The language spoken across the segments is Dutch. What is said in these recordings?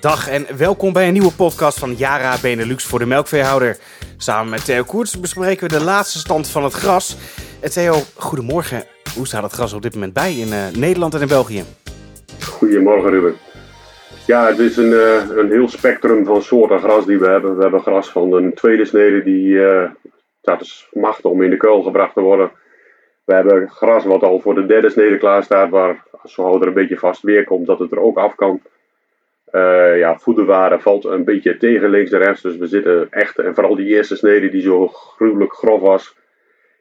Dag en welkom bij een nieuwe podcast van Yara Benelux voor de melkveehouder. Samen met Theo Koerts bespreken we de laatste stand van het gras. En Theo, goedemorgen. Hoe staat het gras op dit moment bij in uh, Nederland en in België? Goedemorgen Ruben. Ja, het is een, uh, een heel spectrum van soorten gras die we hebben. We hebben gras van een tweede snede die uh, is machtig om in de kuil gebracht te worden. We hebben gras wat al voor de derde snede klaar staat, waar zo er een beetje vast weer komt, dat het er ook af kan. Uh, ja, voederwaren valt een beetje tegen links en rechts. Dus we zitten echt, en vooral die eerste snede die zo gruwelijk grof was.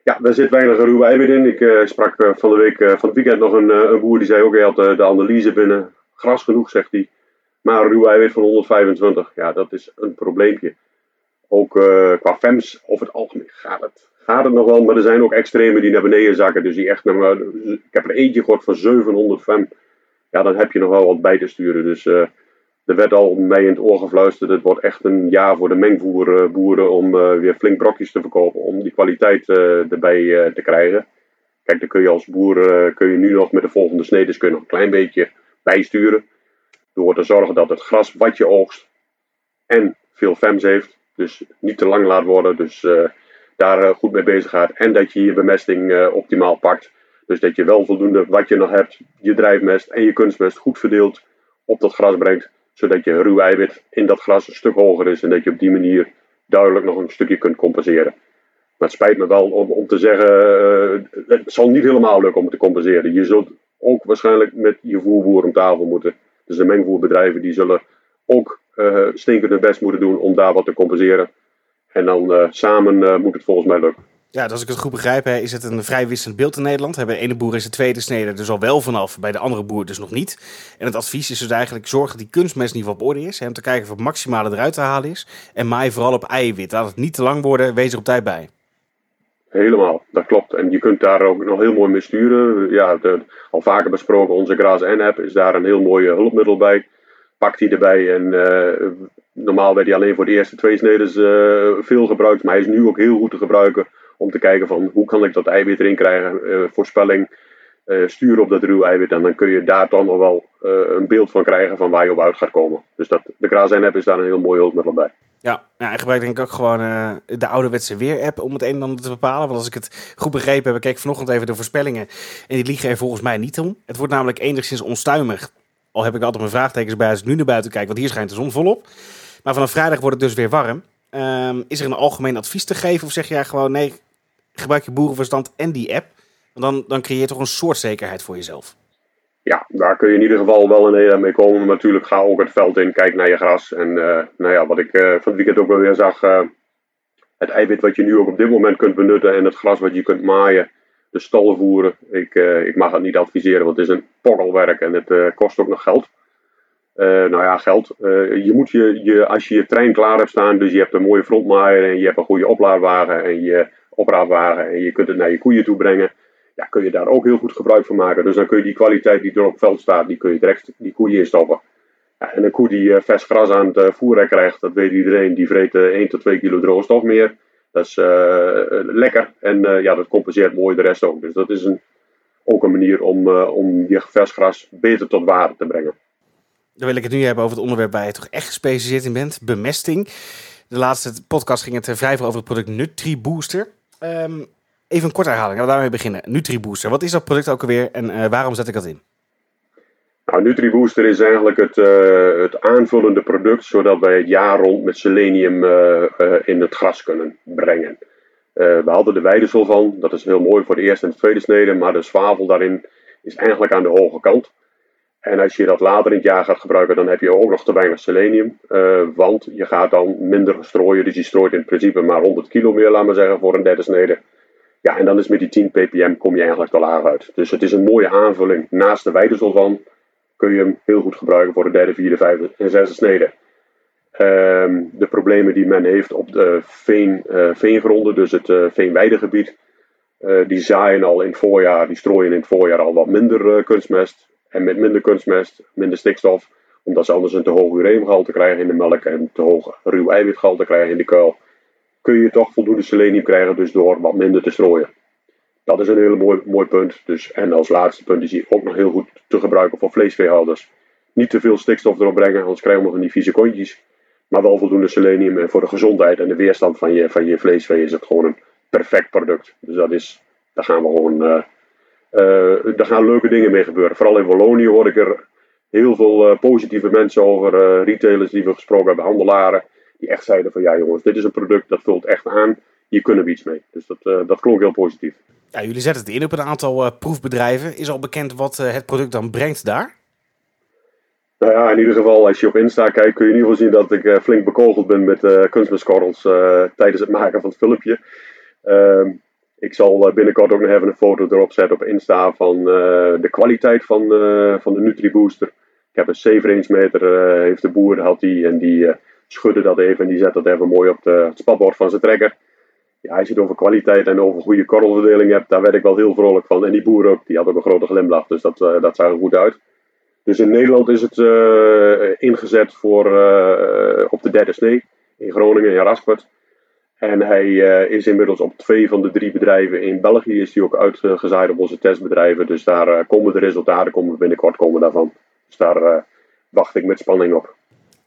Ja, daar zit weinig ruwe eiwit in. Ik uh, sprak uh, van de week, van het weekend nog een, een, boer die zei ook, hij had de analyse binnen. Gras genoeg, zegt hij. Maar een eiwit van 125, ja, dat is een probleempje. Ook qua FEMS, over het algemeen gaat het, gaat het nog wel. Maar er zijn ook extremen die naar beneden zakken. Dus die echt, naar, ik heb er eentje gehoord van 700 FEM. Ja, dan heb je nog wel wat bij te sturen. Dus er werd al mij in het oor gefluisterd. Het wordt echt een jaar voor de mengvoerboeren om uh, weer flink brokjes te verkopen. Om die kwaliteit uh, erbij te krijgen. Kijk, dan kun je als boer kun je nu nog met de volgende snedes kun nog een klein beetje bijsturen. Door te zorgen dat het gras wat je oogst en veel FEMS heeft. Dus niet te lang laat worden. Dus daar goed mee bezig gaat. En dat je je bemesting optimaal pakt. Dus dat je wel voldoende wat je nog hebt, je drijfmest en je kunstmest goed verdeeld op dat gras brengt zodat je ruw eiwit in dat gras een stuk hoger is en dat je op die manier duidelijk nog een stukje kunt compenseren. Maar het spijt me wel om, om te zeggen, uh, het zal niet helemaal lukken om te compenseren. Je zult ook waarschijnlijk met je voerboer om tafel moeten. Dus de mengvoerbedrijven die zullen ook uh, stinkende best moeten doen om daar wat te compenseren. En dan uh, samen moet het volgens mij lukken. Ja, als ik het goed begrijp, hè, is het een vrij wisselend beeld in Nederland. Bij de ene boer is de tweede snede dus al wel vanaf, bij de andere boer dus nog niet. En het advies is dus eigenlijk zorgen dat die kunstmestniveau op orde is. Hè, om te kijken of het maximale eruit te halen is. En maai vooral op eiwit. Laat het niet te lang worden, wees er op tijd bij. Helemaal, dat klopt. En je kunt daar ook nog heel mooi mee sturen. Ja, al vaker besproken, onze Gras N-app is daar een heel mooi hulpmiddel bij. Pak die erbij en uh, normaal werd hij alleen voor de eerste twee snedes uh, veel gebruikt. Maar hij is nu ook heel goed te gebruiken om te kijken van hoe kan ik dat eiwit erin krijgen. Uh, voorspelling, uh, sturen op dat ruwe eiwit. En dan kun je daar dan nog wel uh, een beeld van krijgen van waar je op uit gaat komen. Dus dat, de Krazen app is daar een heel mooi hulpmiddel bij. Ja, ja, en gebruik denk ik ook gewoon uh, de ouderwetse weer-app om het een en ander te bepalen. Want als ik het goed begrepen heb, ik keek vanochtend even de voorspellingen. En die liegen er volgens mij niet om. Het wordt namelijk enigszins onstuimig. Al heb ik altijd mijn vraagtekens bij als ik nu naar buiten kijk, want hier schijnt de zon volop. Maar vanaf vrijdag wordt het dus weer warm. Um, is er een algemeen advies te geven of zeg jij gewoon nee, gebruik je boerenverstand en die app. Dan, dan creëer je toch een soort zekerheid voor jezelf. Ja, daar kun je in ieder geval wel een hele mee komen. Maar natuurlijk ga ook het veld in, kijk naar je gras. En uh, nou ja, wat ik uh, van het weekend ook wel weer zag. Uh, het eiwit wat je nu ook op dit moment kunt benutten. En het gras wat je kunt maaien. De stal voeren. Ik, ik mag het niet adviseren, want het is een pokkelwerk. En het kost ook nog geld. nou ja, geld. je moet je, je, als je je trein klaar hebt staan. Dus je hebt een mooie frontmaaier. En je hebt een goede oplaadwagen. En je opraapwagen en je kunt het naar je koeien toe brengen. Ja, kun je daar ook heel goed gebruik van maken. Dus dan kun je die kwaliteit die er op het veld staat, die kun je direct die koeien instoppen. Ja, en een koe die uh, vers gras aan het uh, voeren krijgt, dat weet iedereen, die vreet uh, 1 tot 2 kilo droge stof meer. Dat is lekker en ja, dat compenseert mooi de rest ook. Dus dat is een, ook een manier om, om je vers gras beter tot waarde te brengen. Dan wil ik het nu hebben over het onderwerp waar je toch echt gespecialiseerd in bent, bemesting. De laatste podcast ging het vrij veel over het product NutriBooster. Um, even een korte herhaling, laten we daarmee beginnen. NutriBooster, wat is dat product ook alweer en uh, waarom zet ik dat in? Nou, NutriBooster is eigenlijk het, uh, het aanvullende product, zodat wij het jaar rond met selenium uh, in het gras kunnen brengen. we hadden de weidesel van, dat is heel mooi voor de eerste en de tweede snede, maar de zwavel daarin is eigenlijk aan de hoge kant. En als je dat later in het jaar gaat gebruiken, dan heb je ook nog te weinig selenium. Uh, want je gaat dan minder strooien. Dus je strooit in principe maar 100 kilo meer, laat maar zeggen, voor een derde snede. Ja, en dan is met die 10 ppm kom je eigenlijk te laag uit. Dus het is een mooie aanvulling. Naast de weidesel van kun je hem heel goed gebruiken voor de derde, vierde, vijfde en zesde snede. Uh, de problemen die men heeft op de veen, uh, veengronden, dus het uh, veenweidegebied, die zaaien al in het voorjaar, die strooien in het voorjaar al wat minder kunstmest. En met minder kunstmest, minder stikstof, omdat ze anders een te hoog ureumgehalte krijgen in de melk en te hoog ruw eiwitgehalte krijgen in de kuil, kun je toch voldoende selenium krijgen, dus door wat minder te strooien. Dat is een hele mooi, mooi punt. Dus, en als laatste punt is hij ook nog heel goed te gebruiken voor vleesveehouders. Niet te veel stikstof erop brengen, anders krijgen we nog die vieze kontjes. Maar wel voldoende selenium. En voor de gezondheid en de weerstand van je, van je vleesvee is het gewoon een perfect product. Dus dat is, daar gaan we gewoon. Uh, uh, daar gaan leuke dingen mee gebeuren. Vooral in Wallonië hoor ik er heel veel uh, positieve mensen over. retailers die we gesproken hebben, handelaren. Die echt zeiden van ja jongens, dit is een product dat vult echt aan. Hier kunnen we iets mee. Dus dat, dat klonk heel positief. Ja, jullie zetten het in op een aantal proefbedrijven. Is al bekend wat het product dan brengt daar? Nou ja, in ieder geval, als je op Insta kijkt, kun je in ieder geval zien dat ik flink bekogeld ben met kunstmestkorrels tijdens het maken van het filmpje. Ehm, ik zal binnenkort ook nog even een foto erop zetten op Insta van de kwaliteit van, van de NutriBooster. Ik heb een 7 inch meter, heeft de boer, had die, en die schudde dat even en die zet dat even mooi op de, het spatbord van zijn trekker. Ja, als je het over kwaliteit en over goede korrelverdeling hebt, daar werd ik wel heel vrolijk van. En die boer ook, die had ook een grote glimlach, dus dat, dat zag er goed uit. Dus in Nederland is het uh, ingezet voor, uh, op de derde snee. In Groningen, in Rasquert. En hij uh, is inmiddels op twee van de drie bedrijven in België is hij ook uitgezaaid op onze testbedrijven. Dus daar komen de resultaten komen binnenkort komen daarvan. Dus daar wacht ik met spanning op.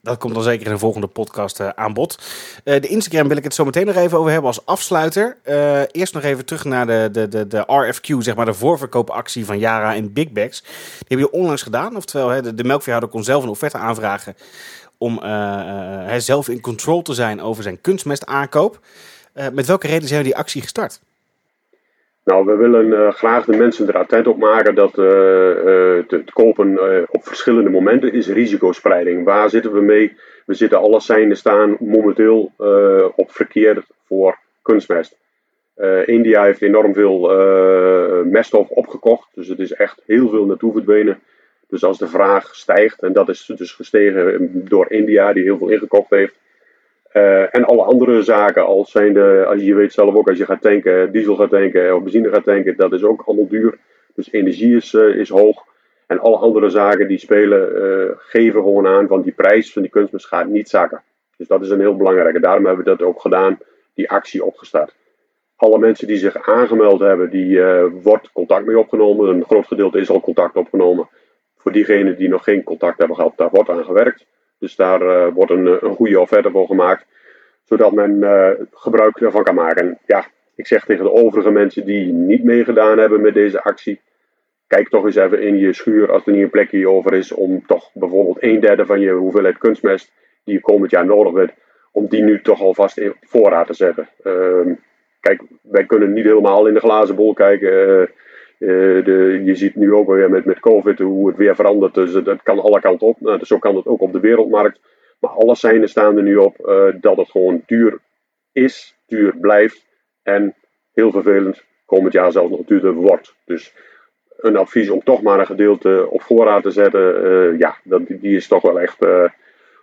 Dat komt dan zeker in de volgende podcast aan bod. De Instagram wil ik het zo meteen nog even over hebben als afsluiter. Eerst nog even terug naar de, de, de, de RFQ, zeg maar de voorverkoopactie van Yara en Big Bags. Die hebben je onlangs gedaan. Oftewel, de, de melkveehouder kon zelf een offerte aanvragen om zelf in control te zijn over zijn kunstmestaankoop. met welke reden zijn we die actie gestart? Nou, we willen graag de mensen er attent op maken dat te, kopen op verschillende momenten is risicospreiding. Waar zitten we mee? We zitten alle seinen staan momenteel op verkeer voor kunstmest. India heeft enorm veel meststof opgekocht, dus het is echt heel veel naartoe verdwenen. Dus als de vraag stijgt, en dat is dus gestegen door India, die heel veel ingekocht heeft, uh, en alle andere zaken, als, zijn de, als je weet zelf ook, als je gaat tanken, diesel gaat tanken of benzine gaat tanken, dat is ook allemaal duur. Dus energie is, uh, is hoog. En alle andere zaken die spelen, uh, geven gewoon aan van die prijs van die kunstmest gaat niet zakken. Dus dat is een heel belangrijke. Daarom hebben we dat ook gedaan, die actie opgestart. Alle mensen die zich aangemeld hebben, die wordt contact mee opgenomen. Een groot gedeelte is al contact opgenomen. Voor diegenen die nog geen contact hebben gehad, daar wordt aan gewerkt. Dus daar uh, wordt een, eh, een, goede offerte voor gemaakt, zodat men uh, gebruik ervan kan maken. En ja, ik zeg tegen de overige mensen die niet meegedaan hebben met deze actie, kijk toch eens even in je schuur als er niet een plekje over is om toch bijvoorbeeld een derde van je hoeveelheid kunstmest die je komend jaar nodig hebt, om die nu toch alvast in voorraad te zetten. Uh, kijk, wij kunnen niet helemaal in de glazen bol kijken. Uh, de, je ziet nu ook weer met, met COVID hoe het weer verandert. Dus het, kan alle kanten op. Nou, dus zo kan het ook op de wereldmarkt. Maar alle seinen staan er nu op uh, dat het gewoon duur is, duur blijft. En heel vervelend, komend jaar zelfs nog duurder wordt. Dus een advies om toch maar een gedeelte op voorraad te zetten. Uh, ja, dat, die is toch wel echt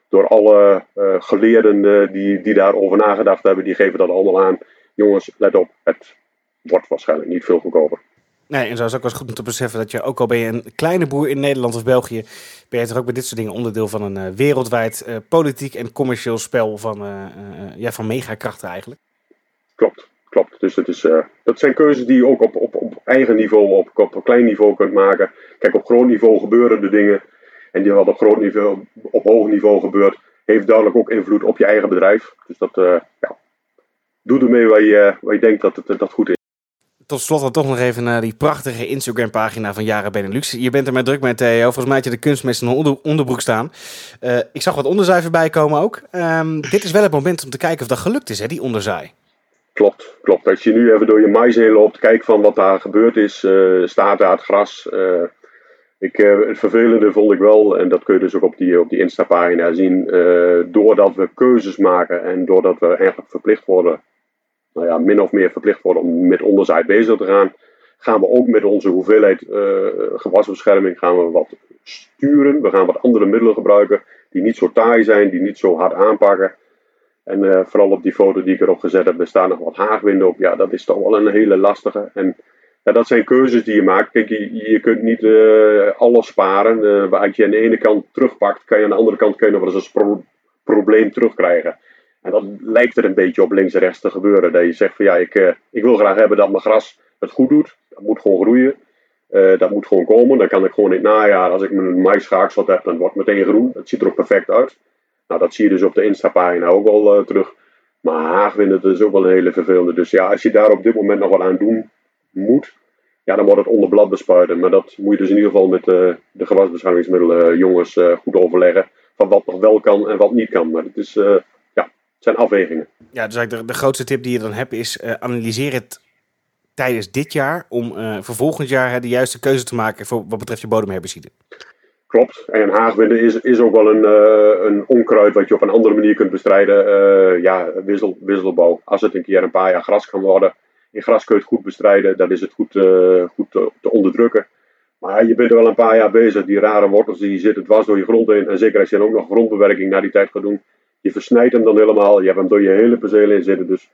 door alle geleerden die, die daarover nagedacht hebben. Die geven dat allemaal aan. Jongens, let op, het wordt waarschijnlijk niet veel goedkoper. Nee, en zo is ook wel eens goed om te beseffen dat je, ook al ben je een kleine boer in Nederland of België, ben je toch ook bij dit soort dingen onderdeel van een uh, wereldwijd uh, politiek en commercieel spel van, uh, ja, van megakrachten eigenlijk. Klopt, klopt. Dus het is, dat zijn keuzes die je ook op, op, op eigen niveau, op, op klein niveau kunt maken. Kijk, op groot niveau gebeuren de dingen. En die wat op groot niveau, op hoog niveau gebeurt, heeft duidelijk ook invloed op je eigen bedrijf. Dus dat, ja, doe ermee waar je, waar je denkt dat het dat goed is tot slot dan toch nog even naar die prachtige Instagram-pagina van Jaren Benelux. Je bent er met druk met Theo. Volgens mij had je de kunstmest in een onderbroek staan. Uh, ik zag wat onderzaai voorbij komen ook. Um, dit is wel het moment om te kijken of dat gelukt is, hè, die onderzaai. Klopt, klopt. Als je nu even door je mais heen loopt, kijk van wat daar gebeurd is. Uh, staat daar het gras. Uh, ik, het vervelende vond ik wel, en dat kun je dus ook op die, op die Insta-pagina zien. doordat we keuzes maken en doordat we eigenlijk verplicht worden nou ja, min of meer verplicht worden om met onderzijde bezig te gaan, gaan we ook met onze hoeveelheid uh, gewasbescherming gaan we wat sturen. We gaan wat andere middelen gebruiken die niet zo taai zijn, die niet zo hard aanpakken. En uh, vooral op die foto die ik erop gezet heb, er staan nog wat haagwinden op. Ja, dat is toch wel een hele lastige. En ja, dat zijn keuzes die je maakt. Kijk, je, kunt niet uh, alles sparen. Uh, waar je aan de ene kant terugpakt, kan je aan de andere kant kun je nog wel eens een pro probleem terugkrijgen. En dat lijkt er een beetje op links en rechts te gebeuren. Dat je zegt van ja, ik, uh, ik wil graag hebben dat mijn gras het goed doet. Dat moet gewoon groeien. dat moet gewoon komen. Dan kan ik gewoon in het najaar, als ik mijn maïsschaaksel heb, dan wordt het meteen groen. Het ziet er ook perfect uit. Nou, dat zie je dus op de Insta-pagina ook al terug. Maar haagwinden, dat is ook wel een hele vervelende. Dus ja, als je daar op dit moment nog wat aan doen moet, ja, dan wordt het onder blad bespuiten. Maar dat moet je dus in ieder geval met de gewasbeschermingsmiddelen jongens goed overleggen. Van wat nog wel kan en wat niet kan. Maar het, is, zijn afwegingen. Ja, dus eigenlijk de, de grootste tip die je dan hebt is analyseer het tijdens dit jaar. Om voor volgend jaar de juiste keuze te maken voor wat betreft je bodemherbicide. Klopt. En haagwinden is, is ook wel een, een onkruid wat je op een andere manier kunt bestrijden. ja, wissel, wisselbouw. Als het een keer een paar jaar gras kan worden in gras kun je het goed bestrijden, dan is het goed, uh, goed te, te, onderdrukken. Maar je bent er wel een paar jaar bezig. Die rare wortels die zitten dwars door je grond heen. En zeker als je dan ook nog grondbewerking na die tijd gaat doen. Je versnijdt hem dan helemaal. Je hebt hem door je hele perceel in zitten. Dus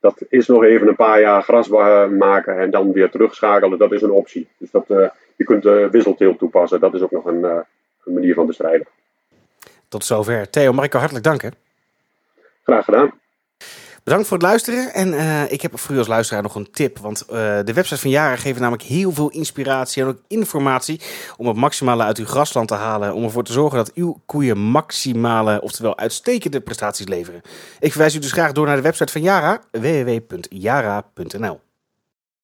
dat is nog even een paar jaar gras maken en dan weer terugschakelen. Dat is een optie. Dus dat, uh, je kunt de wisselteelt toepassen. Dat is ook nog een, uh, een manier van bestrijden. Tot zover. Theo, mag ik hartelijk danken? Graag gedaan. Bedankt voor het luisteren. En uh, ik heb voor u als luisteraar nog een tip. Want uh, de website van Jaren geven namelijk heel veel inspiratie en ook informatie om het maximale uit uw grasland te halen. Om ervoor te zorgen dat uw koeien maximale, oftewel uitstekende prestaties leveren. Ik verwijs u dus graag door naar de website van Jara, www.jara.nl.